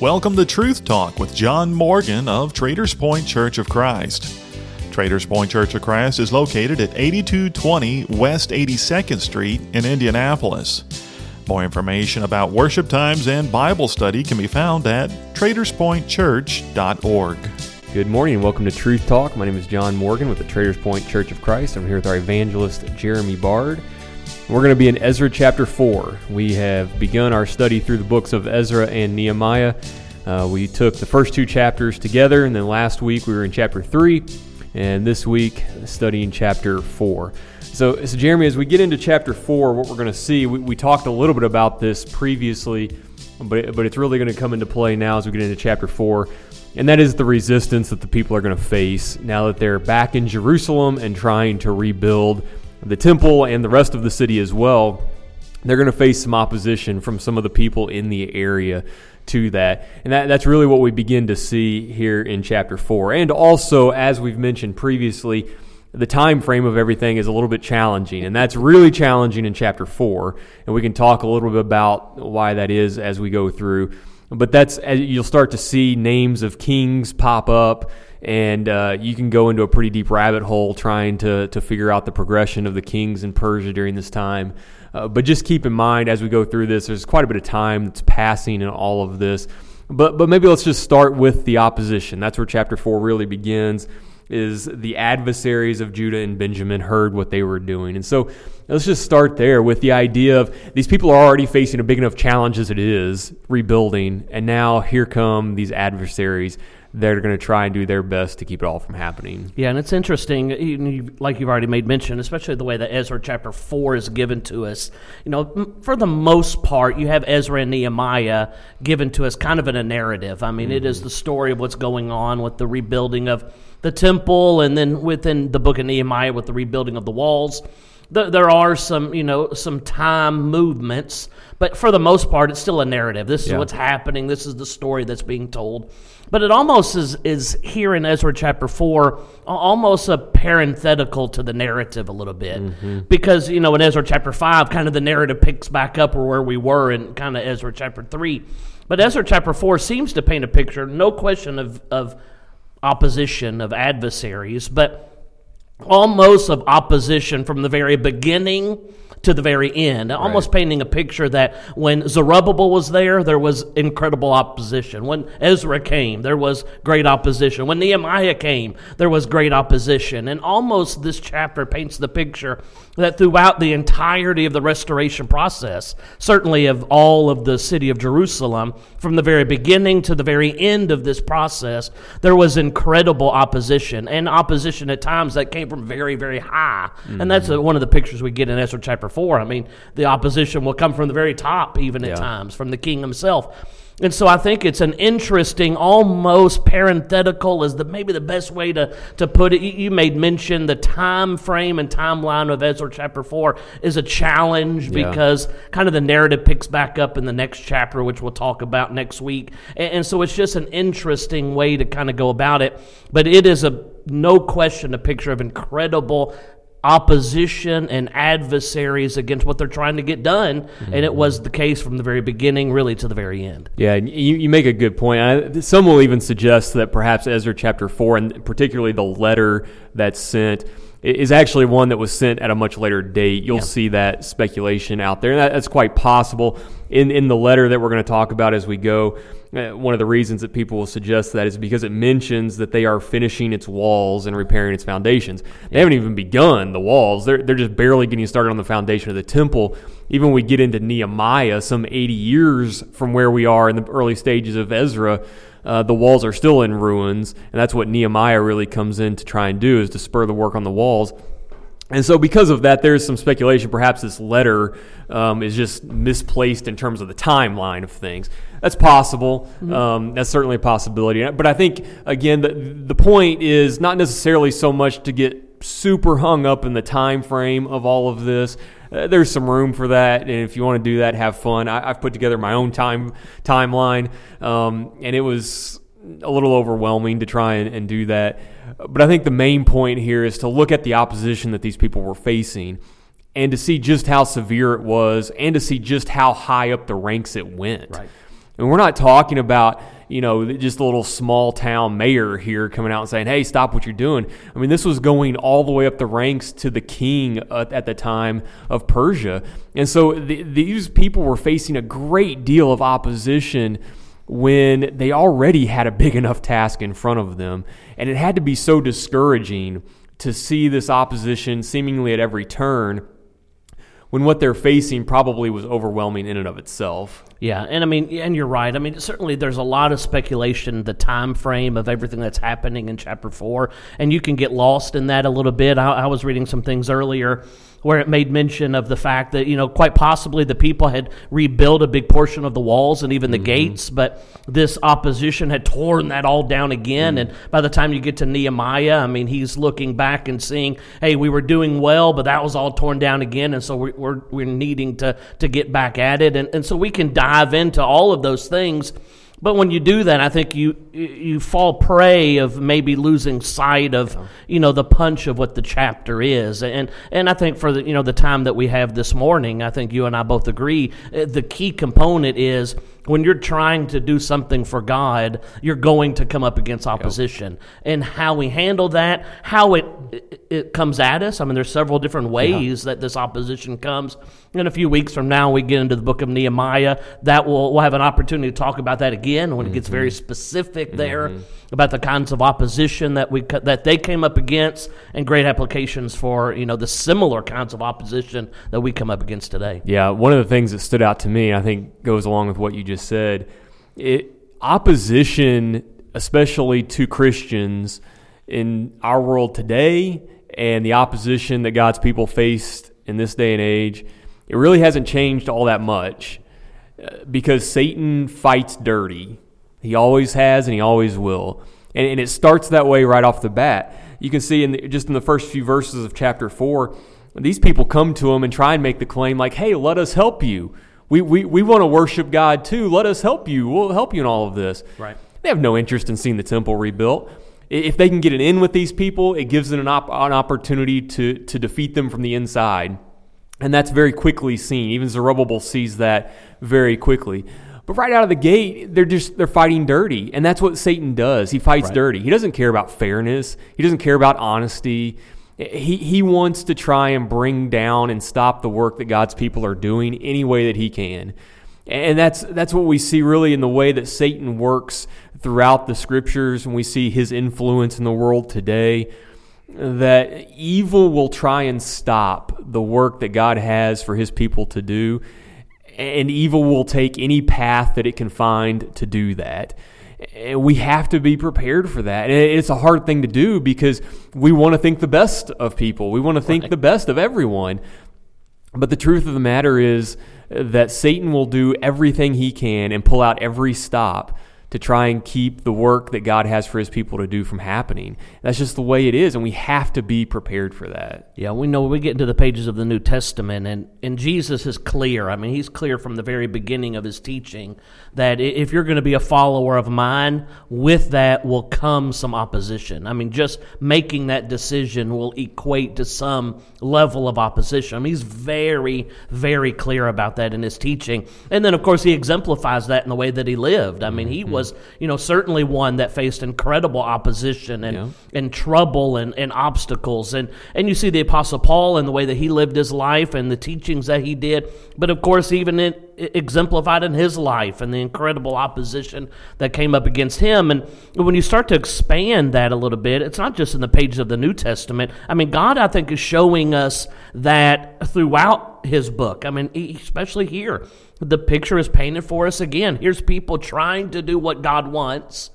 Welcome to Truth Talk with John Morgan of Traders Point Church of Christ. Traders Point Church of Christ is located at 8220 West 82nd Street in Indianapolis. More information about worship times and Bible study can be found at traderspointchurch.org. Good morning and welcome to Truth Talk. My name is John Morgan with the Traders Point Church of Christ. I'm here with our evangelist Jeremy Bard. We're going to be in Ezra chapter 4. We have begun our study through the books of Ezra and Nehemiah. Uh, we took the first two chapters together, and then last week we were in chapter 3, and this week studying chapter 4. So, so Jeremy, as we get into chapter 4, what we're going to see, we, we talked a little bit about this previously, but, but it's really going to come into play now as we get into chapter 4 and that is the resistance that the people are going to face now that they're back in Jerusalem and trying to rebuild the temple and the rest of the city as well. They're going to face some opposition from some of the people in the area to that. And that, that's really what we begin to see here in chapter 4. And also, as we've mentioned previously, the time frame of everything is a little bit challenging and that's really challenging in chapter 4 and we can talk a little bit about why that is as we go through but that's you'll start to see names of kings pop up and uh, you can go into a pretty deep rabbit hole trying to, to figure out the progression of the kings in persia during this time. Uh, but just keep in mind as we go through this there's quite a bit of time that's passing in all of this. But but maybe let's just start with the opposition. That's where chapter 4 really begins is the adversaries of Judah and Benjamin heard what they were doing. And so let's just start there with the idea of these people are already facing a big enough challenge as it is rebuilding, and now here come these adversaries they're going to try and do their best to keep it all from happening. Yeah, and it's interesting, like you've already made mention, especially the way that Ezra chapter 4 is given to us. You know, for the most part, you have Ezra and Nehemiah given to us kind of in a narrative. I mean, mm-hmm. it is mm-hmm. the story of what's going on with the rebuilding of the temple, and then within the book of Nehemiah with the rebuilding of the walls. There are some, you know, some time movements, but for the most part, it's still a narrative. This is yeah. what's happening. This is the story that's being told. But it almost is, is here in Ezra chapter 4, almost a parenthetical to the narrative a little bit. Mm-hmm. Because, you know, in Ezra chapter 5, kind of the narrative picks back up where we were in kind of Ezra chapter 3. But Ezra chapter 4 seems to paint a picture, no question of, of opposition, of adversaries, but almost of opposition from the very beginning to the very end, right. almost painting a picture that when Zerubbabel was there, there was incredible opposition. When Ezra came, there was great opposition. When Nehemiah came, there was great opposition. And almost this chapter paints the picture that throughout the entirety of the restoration process, certainly of all of the city of Jerusalem, from the very beginning to the very end of this process, there was incredible opposition, and opposition at times that came from very, very high. Mm-hmm. And that's one of the pictures we get in Ezra chapter 4. I mean, the opposition will come from the very top, even at times, from the king himself. And so I think it's an interesting, almost parenthetical is the maybe the best way to, to put it. You made mention the time frame and timeline of Ezra chapter four is a challenge yeah. because kind of the narrative picks back up in the next chapter, which we'll talk about next week. And, and so it's just an interesting way to kind of go about it. But it is a no question a picture of incredible opposition and adversaries against what they're trying to get done. Mm-hmm. And it was the case from the very beginning, really, to the very end. Yeah, you, you make a good point. I, some will even suggest that perhaps Ezra chapter 4, and particularly the letter that's sent, is actually one that was sent at a much later date. You'll yeah. see that speculation out there, and that, that's quite possible. In, in the letter that we're going to talk about as we go, uh, one of the reasons that people will suggest that is because it mentions that they are finishing its walls and repairing its foundations. They haven't even begun the walls. They're, they're just barely getting started on the foundation of the temple. Even when we get into Nehemiah, some 80 years from where we are in the early stages of Ezra, uh, the walls are still in ruins. And that's what Nehemiah really comes in to try and do is to spur the work on the walls. And so, because of that, there's some speculation. Perhaps this letter um, is just misplaced in terms of the timeline of things. That's possible. Mm-hmm. Um, that's certainly a possibility. But I think again, the the point is not necessarily so much to get super hung up in the time frame of all of this. Uh, there's some room for that, and if you want to do that, have fun. I, have put together my own time timeline, um, and it was a little overwhelming to try and, and do that. But I think the main point here is to look at the opposition that these people were facing and to see just how severe it was and to see just how high up the ranks it went. Right. And we're not talking about, you know, just a little small town mayor here coming out and saying, hey, stop what you're doing. I mean, this was going all the way up the ranks to the king at the time of Persia. And so the, these people were facing a great deal of opposition when they already had a big enough task in front of them. And it had to be so discouraging to see this opposition seemingly at every turn when what they're facing probably was overwhelming in and of itself. Yeah, and I mean, and you're right. I mean, certainly there's a lot of speculation, the time frame of everything that's happening in chapter four, and you can get lost in that a little bit. I, I was reading some things earlier where it made mention of the fact that you know quite possibly the people had rebuilt a big portion of the walls and even the mm-hmm. gates, but this opposition had torn that all down again. Mm-hmm. And by the time you get to Nehemiah, I mean he's looking back and seeing, hey, we were doing well, but that was all torn down again, and so we're we're, we're needing to to get back at it, and and so we can dive into all of those things but when you do that, I think you you fall prey of maybe losing sight of you know the punch of what the chapter is, and and I think for the you know the time that we have this morning, I think you and I both agree uh, the key component is when you're trying to do something for God, you're going to come up against opposition. And how we handle that, how it, it, comes at us. I mean, there's several different ways yeah. that this opposition comes. In a few weeks from now, we get into the book of Nehemiah. That will we'll have an opportunity to talk about that again when mm-hmm. it gets very mm-hmm. Specific there mm-hmm. about the kinds of opposition that we that they came up against, and great applications for you know the similar kinds of opposition that we come up against today. Yeah, one of the things that stood out to me, I think, goes along with what you just said. It, opposition, especially to Christians in our world today, and the opposition that God's people faced in this day and age, it really hasn't changed all that much uh, because Satan fights dirty. He always has and he always will. And, and it starts that way right off the bat. You can see in the, just in the first few verses of chapter 4, these people come to him and try and make the claim like, hey, let us help you. We, we, we want to worship God too. Let us help you. We'll help you in all of this. Right. They have no interest in seeing the temple rebuilt. If they can get it in with these people, it gives them an, op- an opportunity to, to defeat them from the inside. And that's very quickly seen. Even Zerubbabel sees that very quickly. But right out of the gate, they're just they're fighting dirty, and that's what Satan does. He fights right. dirty. He doesn't care about fairness. He doesn't care about honesty. He, he wants to try and bring down and stop the work that God's people are doing any way that he can. And that's, that's what we see really in the way that Satan works throughout the scriptures, and we see his influence in the world today. That evil will try and stop the work that God has for his people to do, and evil will take any path that it can find to do that we have to be prepared for that. And it's a hard thing to do because we want to think the best of people. We want to think right. the best of everyone. But the truth of the matter is that Satan will do everything he can and pull out every stop to try and keep the work that God has for his people to do from happening. That's just the way it is, and we have to be prepared for that. Yeah, we know we get into the pages of the New Testament, and, and Jesus is clear. I mean, he's clear from the very beginning of his teaching that if you're going to be a follower of mine, with that will come some opposition. I mean, just making that decision will equate to some level of opposition. I mean, he's very, very clear about that in his teaching. And then, of course, he exemplifies that in the way that he lived. I mean, he mm-hmm. Was, you know, certainly one that faced incredible opposition and, yeah. and trouble and, and obstacles. And, and you see the Apostle Paul and the way that he lived his life and the teachings that he did. But, of course, even in, exemplified in his life and the incredible opposition that came up against him. And when you start to expand that a little bit, it's not just in the pages of the New Testament. I mean, God, I think, is showing us that throughout his book. I mean, especially here, the picture is painted for us again. Here's people trying to do what God wants.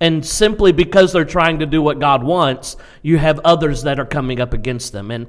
And simply because they're trying to do what God wants, you have others that are coming up against them. And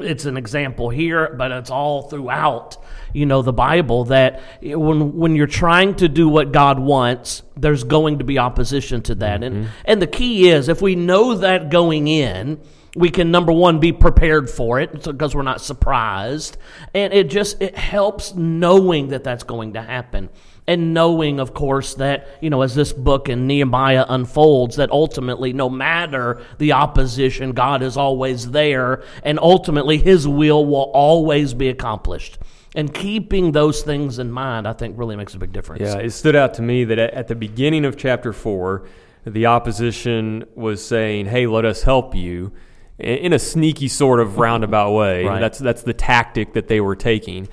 it's an example here, but it's all throughout, you know, the Bible that when when you're trying to do what God wants, there's going to be opposition to that. Mm-hmm. And and the key is if we know that going in, we can number one be prepared for it because we're not surprised, and it just it helps knowing that that's going to happen and knowing, of course, that, you know, as this book in Nehemiah unfolds, that ultimately, no matter the opposition, God is always there, and ultimately, His will will always be accomplished. And keeping those things in mind, I think, really makes a big difference. Yeah, it stood out to me that at the beginning of chapter 4, the opposition was saying, "Hey, let us help you," in a sneaky sort of roundabout way. Right. That's that's the tactic that they were taking.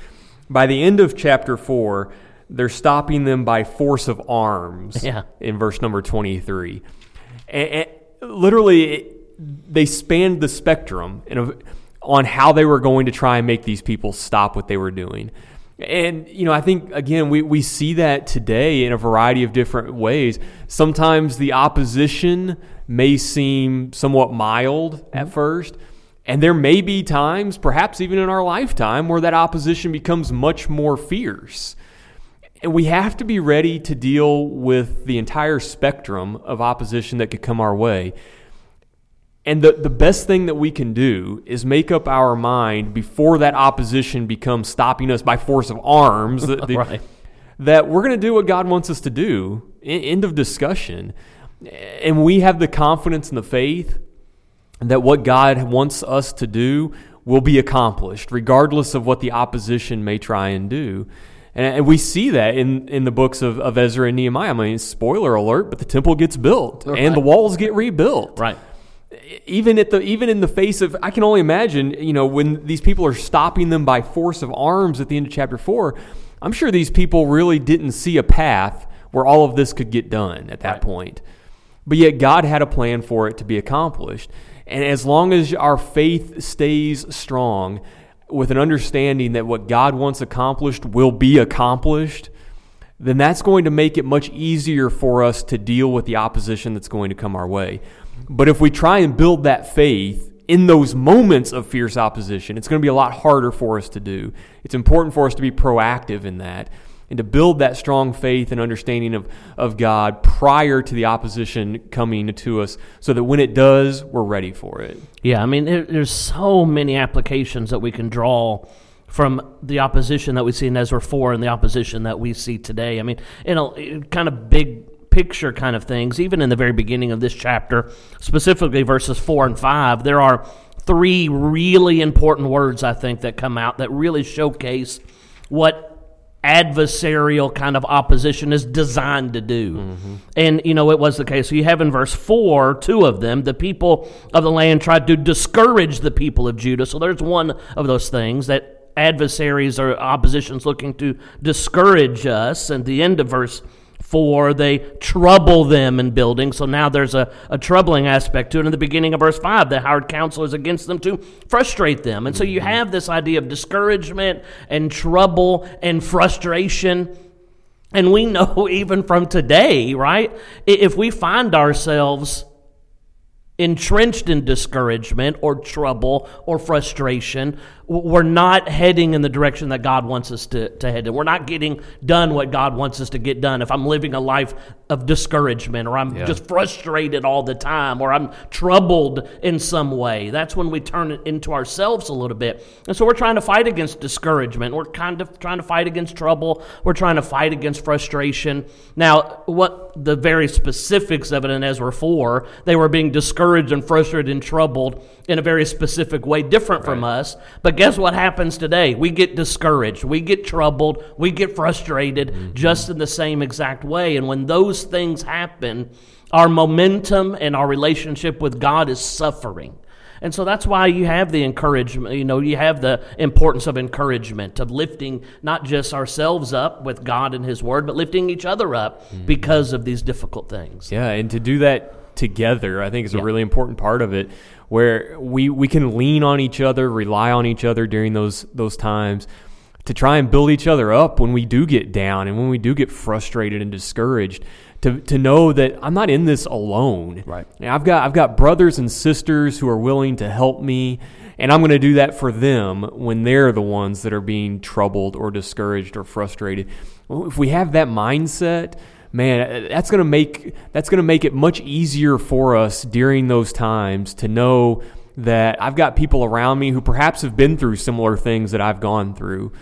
By the end of chapter 4, they're stopping them by force of arms. Yeah. In verse number 23. And, and literally it, they spanned the spectrum in a, on how they were going to try and make these people stop what they were doing. And, you know, I think, again, we, we see that today in a variety of different ways. Sometimes the opposition may seem somewhat mild at mm-hmm. first. And there may be times, perhaps even in our lifetime, where that opposition becomes much more fierce. And we have to be ready to deal with the entire spectrum of opposition that could come our way. And the, the best thing that we can do is make up our mind before that opposition becomes stopping us by force of arms that, the- Right. that we're going to do what God wants us to do. End of discussion. And we have the confidence and the faith that what God wants us to do will be accomplished, regardless of what the opposition may try and do. And, and we see that in, in the books of, of Ezra and Nehemiah. I mean, spoiler alert, but the temple gets built and the walls get rebuilt Right. even at the even in the face of I can only imagine, you know, when these people are stopping them by force of arms at the end of chapter 4, I'm sure these people really didn't see a path where all of this could get done at that Right. point. But yet God had a plan for it to be accomplished. And as long as our faith stays strong with an understanding that what God wants accomplished will be accomplished, then that's going to make it much easier for us to deal with the opposition that's going to come our way. But if we try and build that faith in those moments of fierce opposition, it's going to be a lot harder for us to do. It's important for us to be proactive in that and to build that strong faith and understanding of, of God prior to the opposition coming to us so that when it does, we're ready for it. Yeah, I mean, there, there's so many applications that we can draw from the opposition that we see in Ezra 4 and the opposition that we see today. I mean, in a kind of big picture kind of things, even in the very beginning of this chapter, specifically verses 4 and 5, there are three really important words, I think, that come out that really showcase what adversarial kind of opposition is designed to do. Mm-hmm. And, you know, it was the case. So you have in verse 4, two of them, the people of the land tried to discourage the people of Judah. So there's one of those things that adversaries or oppositions looking to discourage us. And the end of verse 4, they trouble them in building. So now there's a, a troubling aspect to it. In the beginning of verse 5, the hired counsel is against them to frustrate them. And so you mm-hmm. have this idea of discouragement and trouble and frustration. And we know even from today, right? If we find ourselves entrenched in discouragement or trouble or frustration, we're not heading in the direction that God wants us to, to head in. We're not getting done what God wants us to get done. If I'm living a life of discouragement or I'm just frustrated all the time or I'm troubled in some way, that's when we turn it into ourselves a little bit. And so we're trying to fight against discouragement. We're kind of trying to fight against trouble. We're trying to fight against frustration. Now, what the very specifics of it in Ezra 4, they were being discouraged and frustrated and troubled in a very specific way, different from us. But guess what happens today? We get discouraged, we get troubled, we get frustrated mm-hmm. just in the same exact way. And when those things happen, our momentum and our relationship with God is suffering. And so that's why you have the encouragement, you know, you have the importance of encouragement, of lifting not just ourselves up with God and His Word, but lifting each other up mm-hmm. because of these difficult things. Yeah, and to do that together, I think is a Yeah. really important part of it, where we we can lean on each other, rely on each other during those those times to try and build each other up when we do get down and when we do get frustrated and discouraged. To, to know that I'm not in this alone. Right. And I've got I've got brothers and sisters who are willing to help me, and I'm going to do that for them when they're the ones that are being troubled or discouraged or frustrated. Well, If we have that mindset, man, that's going to make that's to make it much easier for us during those times to know that I've got people around me who perhaps have been through similar things that I've gone through.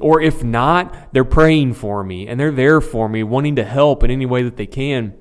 Or if not, they're praying for me and they're there for me, wanting to help in any way that they can.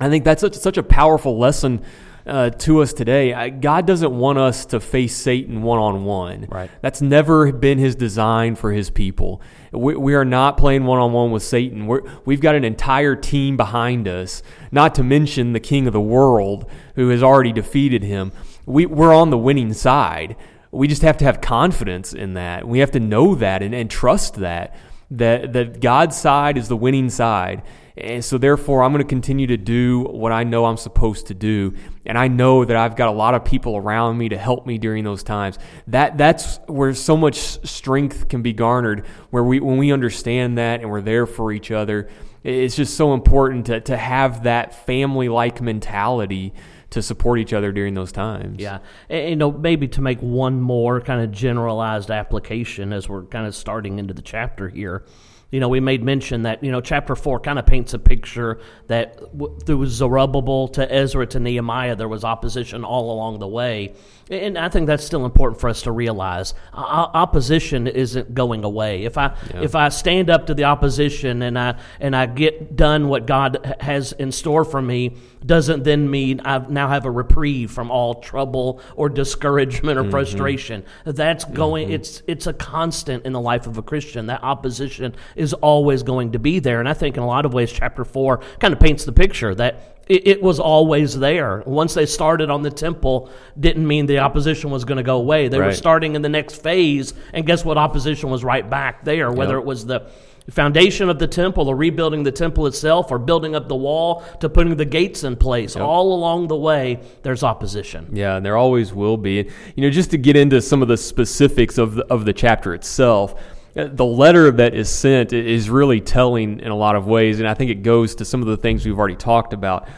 I think that's such, such a powerful lesson uh, to us today. God doesn't want us to face Satan one on one. Right. That's never been His design for His people. We, we are not playing one on one with Satan. We're, we've got an entire team behind us, not to mention the king of the world who has already defeated him. We, we're on the winning side. We just have to have confidence in that. We have to know that and, and trust that, that, that God's side is the winning side. And so, therefore, I'm going to continue to do what I know I'm supposed to do. And I know that I've got a lot of people around me to help me during those times. That, that's where so much strength can be garnered, where we, when we understand that and we're there for each other. It's just so important to, to have that family like mentality to support each other during those times. Yeah, and, you know, maybe to make one more kind of generalized application as we're kind of starting into the chapter here you know, we made mention that, you know, chapter 4 kind of paints a picture that w- through Zerubbabel to Ezra to Nehemiah, there was opposition all along the way. And I think that's still important for us to realize. O- opposition isn't going away. If I yeah. if I stand up to the opposition and I and I get done what God has in store for me, doesn't then mean I now have a reprieve from all trouble or discouragement or mm-hmm. frustration. That's going. Mm-hmm. It's it's a constant in the life of a Christian. That opposition is always going to be there. And I think in a lot of ways, chapter four kind of paints the picture that it, it, was always there. Once they started on the temple, didn't mean the opposition was going to go away. They right. were starting in the next phase, and guess what? Opposition was right back there. Whether yep. it was the foundation of the temple, or rebuilding the temple itself, or building up the wall to putting the gates in place, yep. all along the way, there's opposition. Yeah, and there always will be. You know, just to get into some of the specifics of the, of the chapter itself uh, the letter that is sent is really telling in a lot of ways, and I think it goes to some of the things we've already talked about.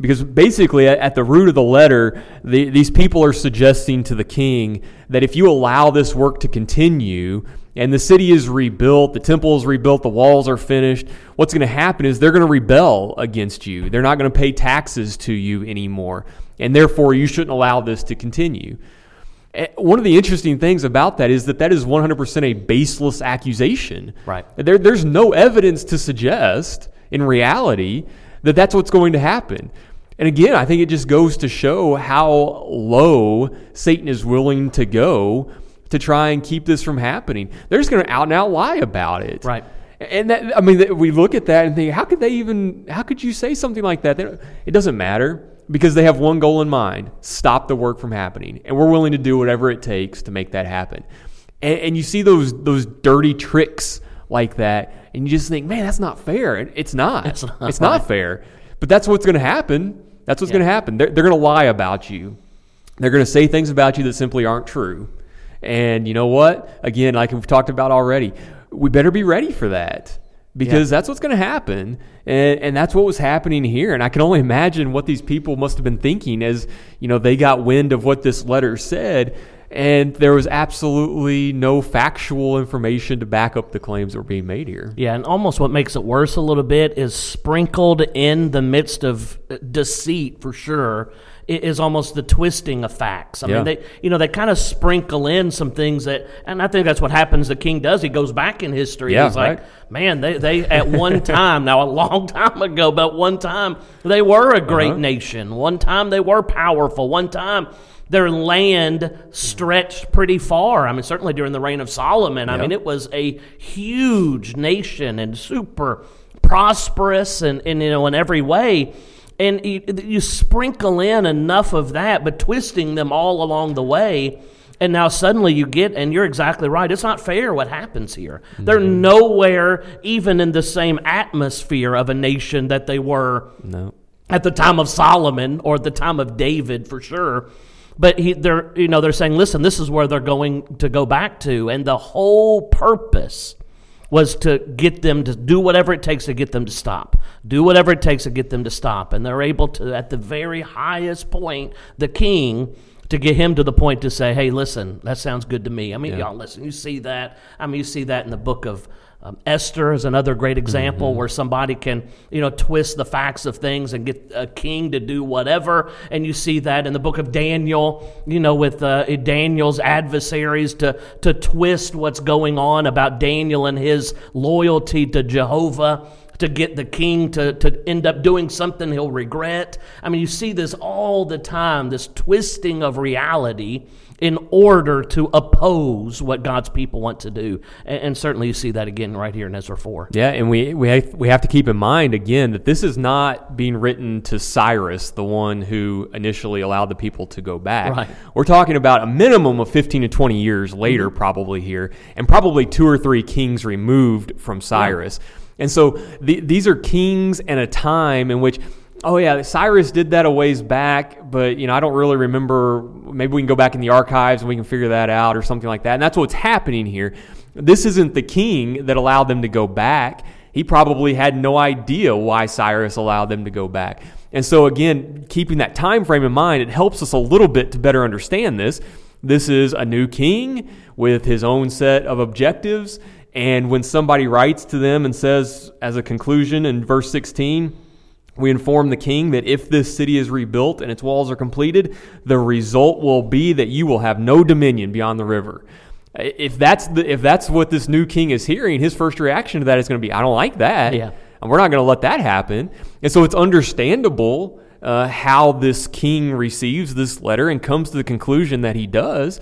Because basically, at the root of the letter, the, these people are suggesting to the king that if you allow this work to continue and the city is rebuilt, the temple is rebuilt, the walls are finished, what's going to happen is they're going to rebel against you. They're not going to pay taxes to you anymore. And therefore, you shouldn't allow this to continue. Eh, one of the interesting things about that is that that is 100% a baseless accusation. Right. There, there's no evidence to suggest, in reality, that that's what's going to happen. And again, I think it just goes to show how low Satan is willing to go to try and keep this from happening. They're just going to out and out lie about it. Right. And that, I mean, we look at that and think, how could they even, how could you say something like that? It doesn't matter because they have one goal in mind stop the work from happening. And we're willing to do whatever it takes to make that happen. And, and you see those, those dirty tricks like that, and you just think, man, that's not fair. It's not. It's not, it's not fair. But that's what's going to happen. That's what's yeah. going to happen. They're, they're going to lie about you. They're going to say things about you that simply aren't true. And you know what? Again, like we've talked about already, we better be ready for that because yeah. that's what's going to happen. And, and that's what was happening here. And I can only imagine what these people must have been thinking as, you know, they got wind of what this letter said. And there was absolutely no factual information to back up the claims that were being made here. Yeah, and almost what makes it worse a little bit is sprinkled in the midst of uh, deceit for sure is almost the twisting of facts. I yeah. mean, they you know they kind of sprinkle in some things that, and I think that's what happens. The king does. He goes back in history. Yeah, he's right. like, man, they they at one time now a long time ago, but one time they were a great uh-huh. nation. One time they were powerful. One time their land stretched pretty far. I mean, certainly during the reign of Solomon. I mean, it was a huge nation and super prosperous and, and you know in every way and you, you sprinkle in enough of that, but twisting them all along the way. And now suddenly you get, and you're exactly right. It's not fair what happens here. Mm-hmm. They're nowhere even in the same atmosphere of a nation that they were no. at the time of Solomon or at the time of David for sure. But he, they're, you know, they're saying, listen, this is where they're going to go back to. And the whole purpose was to get them to do whatever it takes to get them to stop. Do whatever it takes to get them to stop. And they're able to, at the very highest point, the king, to get him to the point to say, hey, listen, that sounds good to me. I mean, yeah. y'all listen, you see that. I mean, you see that in the book of um, Esther is another great example mm-hmm. where somebody can, you know, twist the facts of things and get a king to do whatever. And you see that in the book of Daniel, you know, with uh, Daniel's adversaries to to twist what's going on about Daniel and his loyalty to Jehovah to get the king to, to end up doing something he'll regret. I mean, you see this all the time, this twisting of reality in order to oppose what God's people want to do. And, and, certainly you see that again right here in Ezra 4. Yeah, and we, we, have, we have to keep in mind again that this is not being written to Cyrus, the one who initially allowed the people to go back. Right. We're talking about a minimum of 15 to 20 years later, mm-hmm. probably here, and probably two or three kings removed from Cyrus. And so the, these are kings and a time in which oh yeah, Cyrus did that a ways back, but you know I don't really remember. Maybe we can go back in the archives and we can figure that out or something like that. And that's what's happening here. This isn't the king that allowed them to go back. He probably had no idea why Cyrus allowed them to go back. And so again, keeping that time frame in mind, it helps us a little bit to better understand this. This is a new king with his own set of objectives. And when somebody writes to them and says, as a conclusion in verse 16, we inform the king that if this city is rebuilt and its walls are completed, the result will be that you will have no dominion beyond the river. If that's the, if that's what this new king is hearing, his first reaction to that is going to be, "I don't like that." Yeah. And we're not going to let that happen. And so it's understandable uh, how this king receives this letter and comes to the conclusion that he does.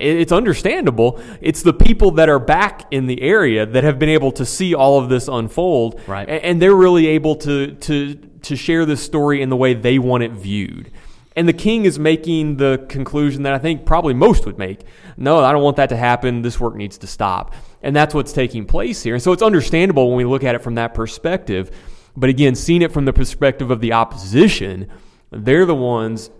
It's understandable. It's the people that are back in the area that have been able to see all of this unfold, right. and they're really able to to to share this story in the way they want it viewed. And the king is making the conclusion that I think probably most would make. No, I don't want that to happen. This work needs to stop. And that's what's taking place here. And so it's understandable when we look at it from that perspective. But again, seeing it from the perspective of the opposition, they're the ones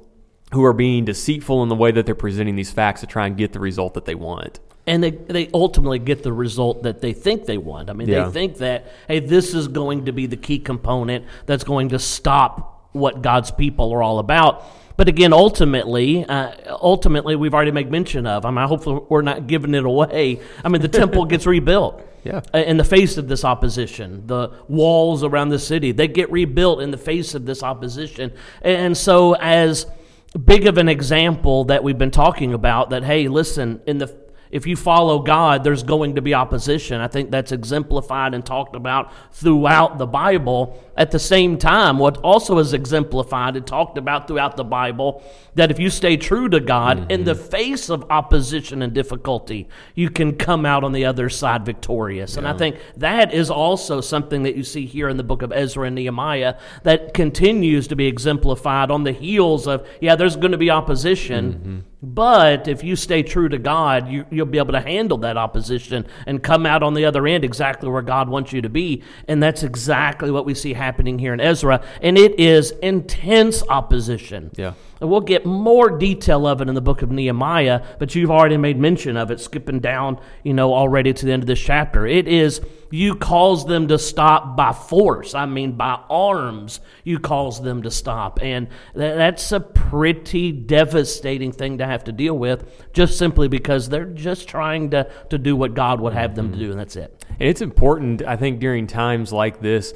who are being deceitful in the way that they're presenting these facts to try and get the result that they want and they, they ultimately get the result that they think they want. I mean, yeah. they think that, hey, this is going to be the key component that's going to stop what God's people are all about. But again, ultimately, uh, ultimately, we've already made mention of. I mean, hopefully, we're not giving it away. I mean, the temple gets rebuilt. Yeah. In the face of this opposition, the walls around the city they get rebuilt in the face of this opposition, and so as big of an example that we've been talking about, that hey, listen, in the if you follow God, there's going to be opposition. I think that's exemplified and talked about throughout the Bible. At the same time, what also is exemplified and talked about throughout the Bible, that if you stay true to God, mm-hmm. in the face of opposition and difficulty, you can come out on the other side victorious. Yeah. And I think that is also something that you see here in the book of Ezra and Nehemiah that continues to be exemplified on the heels of, yeah, there's going to be opposition. Mm-hmm but if you stay true to God, you, will be able to handle that opposition and come out on the other end exactly where God wants you to be. And that's exactly what we see happening here in Ezra. And it is intense opposition. Yeah. And we'll get more detail of it in the book of Nehemiah, but you've already made mention of it, skipping down, you know, already to the end of this chapter. It is, you cause them to stop by force. I mean, by arms, you cause them to stop. And that's a pretty devastating thing to have to deal with, just simply because they're just trying to, to do what God would have them mm-hmm. to do, and that's it. And it's important, I think, during times like this,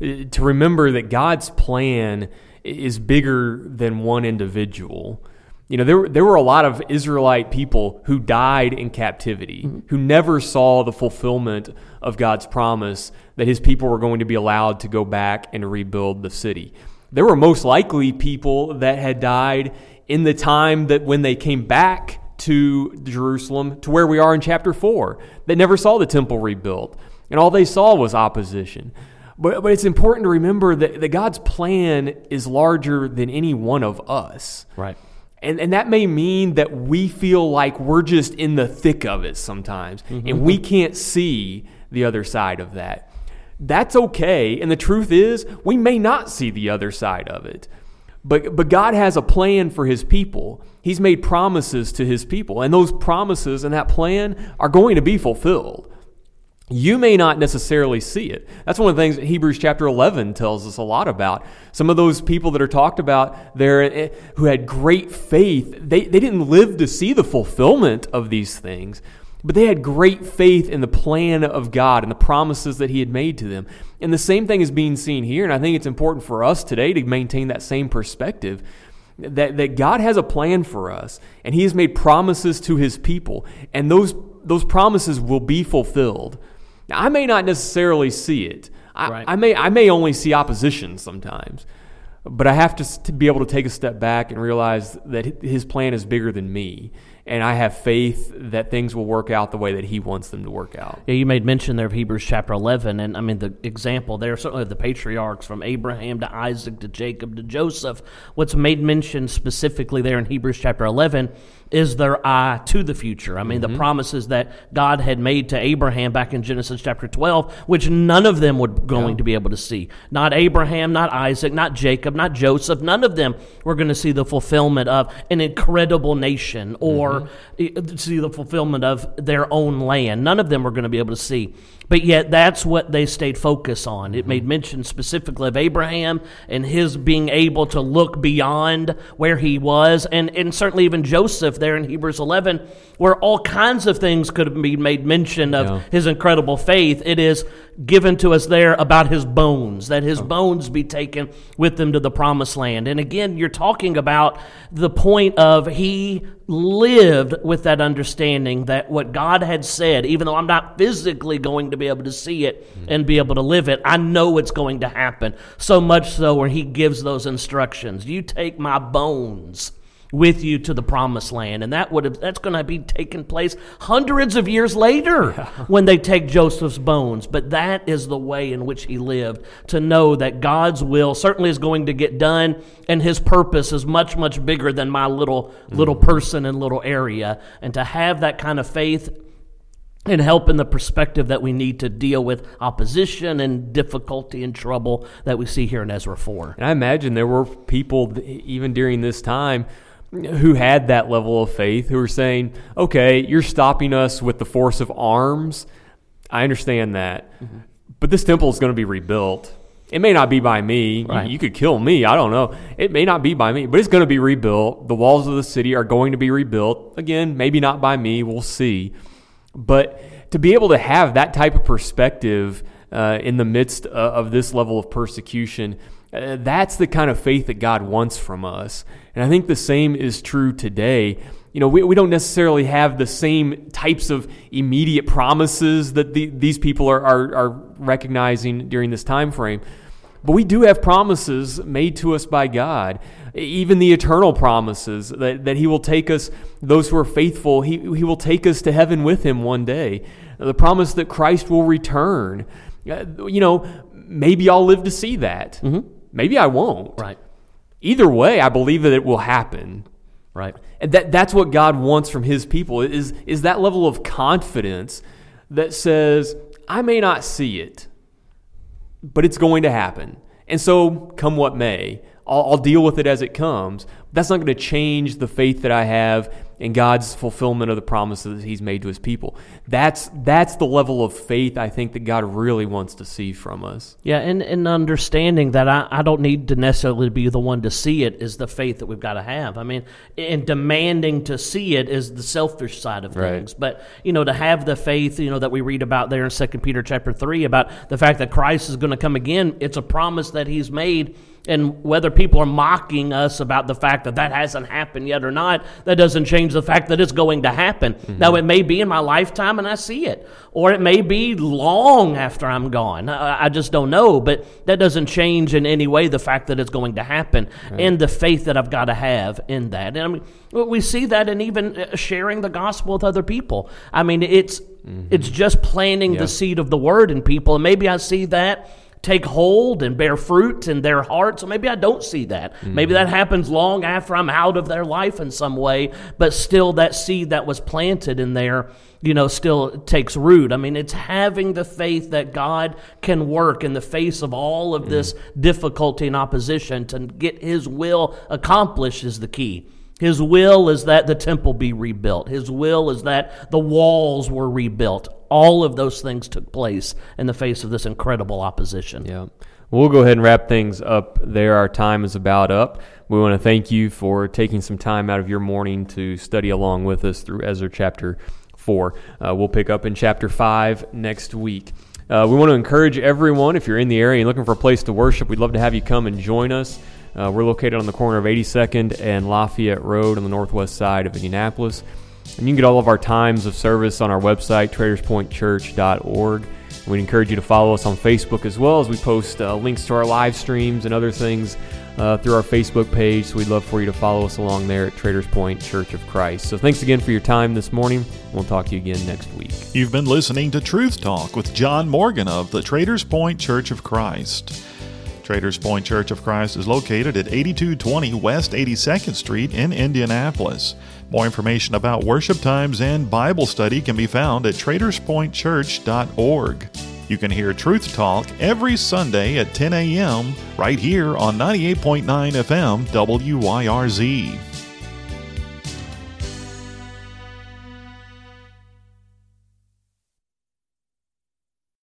eh, to remember that God's plan is bigger than one individual. You know, there, there were a lot of Israelite people who died in captivity, mm-hmm. who never saw the fulfillment of God's promise that his people were going to be allowed to go back and rebuild the city. There were most likely people that had died in the time that when they came back to Jerusalem, to where we are in chapter 4, that never saw the temple rebuilt. And all they saw was opposition. But, but it's important to remember that, that God's plan is larger than any one of us. Right. And, and that may mean that we feel like we're just in the thick of it sometimes, mm-hmm. and we can't see the other side of that. That's okay. And the truth is, we may not see the other side of it. But, but God has a plan for his people. He's made promises to his people, and those promises and that plan are going to be fulfilled you may not necessarily see it. That's one of the things that Hebrews chapter 11 tells us a lot about. Some of those people that are talked about there eh, who had great faith, they, they didn't live to see the fulfillment of these things, but they had great faith in the plan of God and the promises that He had made to them. And the same thing is being seen here, and I think it's important for us today to maintain that same perspective. That, that God has a plan for us, and He has made promises to His people, and those, those promises will be fulfilled. Now, I may not necessarily see it. I, Right. I may I may only see opposition sometimes, but I have to, to be able to take a step back and realize that His plan is bigger than me, and I have faith that things will work out the way that He wants them to work out. Yeah, you made mention there of Hebrews chapter 11, and I mean, the example there, certainly of the patriarchs from Abraham to Isaac to Jacob to Joseph. What's made mention specifically there in Hebrews chapter 11 is their eye to the future. I mean, the promises that God had made to Abraham back in Genesis chapter 12, which none of them were going to be able to see. Not Abraham, not Isaac, not Jacob, not Joseph. None of them were going to see the fulfillment of an incredible nation or eh, see the fulfillment of their own land. None of them were going to be able to see. But yet, that's what they stayed focused on. It made mention specifically of Abraham and his being able to look beyond where he was, and, and certainly even Joseph there in Hebrews 11, where all kinds of things could be made mention of Yeah. his incredible faith. It is given to us there about his bones, that his bones be taken with them to the promised land. And again, you're talking about the point of he lived with that understanding that what God had said, even though I'm not physically going to be able to see it and be able to live it, I know it's going to happen. So much so where he gives those instructions. You take my bones with you to the promised land. And that would have that's going to be taking place hundreds of years later when they take Joseph's bones. But that is the way in which he lived to know that God's will certainly is going to get done and his purpose is much much bigger than my little little mm. person and little area. And to have that kind of faith and help in the perspective that we need to deal with opposition and difficulty and trouble that we see here in Ezra 4 And I imagine there were people even during this time who had that level of faith who were saying, "Okay, you're stopping us with the force of arms. I understand that, but this temple is going to be rebuilt." It may not be by me. You- Right. You could kill me. I don't know. It may not be by me, but it's going to be rebuilt. The walls of the city are going to be rebuilt. Again, maybe not by me. We'll see. But to be able to have that type of perspective uh, in the midst uh, of this level of persecution, uh, that's the kind of faith that God wants from us. And I think the same is true today. You know, we, we don't necessarily have the same types of immediate promises that the, these people are, are, are recognizing during this time frame. But we do have promises made to us by God, even the eternal promises that, that He will take us, those who are faithful, he, he will take us to heaven with Him one day. The promise that Christ will return. Uh, You know, maybe I'll live to see that. Maybe I won't. right Either way, I believe that it will happen. right And that, that's what God wants from His people is, is that level of confidence that says, I may not see it, but it's going to happen. And so, come what may, I'll, I'll deal with it as it comes. That's not going to change the faith that I have in God's fulfillment of the promises that He's made to His people. That's that's the level of faith I think that God really wants to see from us. Yeah, and, and understanding that I, I don't need to necessarily be the one to see it is the faith that we've got to have. I mean, and demanding to see it is the selfish side of Right. things. But, you know, to have the faith, you know, that we read about there in Second Peter chapter 3 about the fact that Christ is going to come again, it's a promise that he's made. And whether people are mocking us about the fact that that hasn't happened yet or not, that doesn't change the fact that it's going to happen. Now, it may be in my lifetime and I see it, or it may be long after I'm gone. I, I just don't know. But that doesn't change in any way the fact that it's going to happen and the faith that I've got to have in that. And I mean, we see that in even uh, sharing the gospel with other people. I mean, it's it's just planting Yeah. the seed of the word in people, and maybe I see that take hold and bear fruit in their hearts. So maybe I don't see that. Maybe that mm-hmm. happens long after I'm out of their life in some way, but still that seed that was planted in there, you know, still takes root. I mean, it's having the faith that God can work in the face of all of this mm. difficulty and opposition to get his will accomplished is the key. His will is that the temple be rebuilt. His will is that the walls were rebuilt. All of those things took place in the face of this incredible opposition. Yeah. We'll go ahead and wrap things up there. Our time is about up. We want to thank you for taking some time out of your morning to study along with us through Ezra chapter 4. Uh, we'll pick up in chapter 5 next week. Uh, we want to encourage everyone, if you're in the area and looking for a place to worship, we'd love to have you come and join us. Uh, we're located on the corner of 82nd and Lafayette Road on the northwest side of Indianapolis. And you can get all of our times of service on our website, traderspointchurch.org. We'd encourage you to follow us on Facebook as well as we post uh, links to our live streams and other things uh, through our Facebook page. So we'd love for you to follow us along there at Traders Point Church of Christ. So thanks again for your time this morning. We'll talk to you again next week. You've been listening to Truth Talk with John Morgan of the Traders Point Church of Christ. Traders Point Church of Christ is located at 8220 West 82nd Street in Indianapolis. More information about worship times and Bible study can be found at traderspointchurch.org. You can hear Truth Talk every Sunday at 10 a.m. right here on 98.9 FM WYRZ.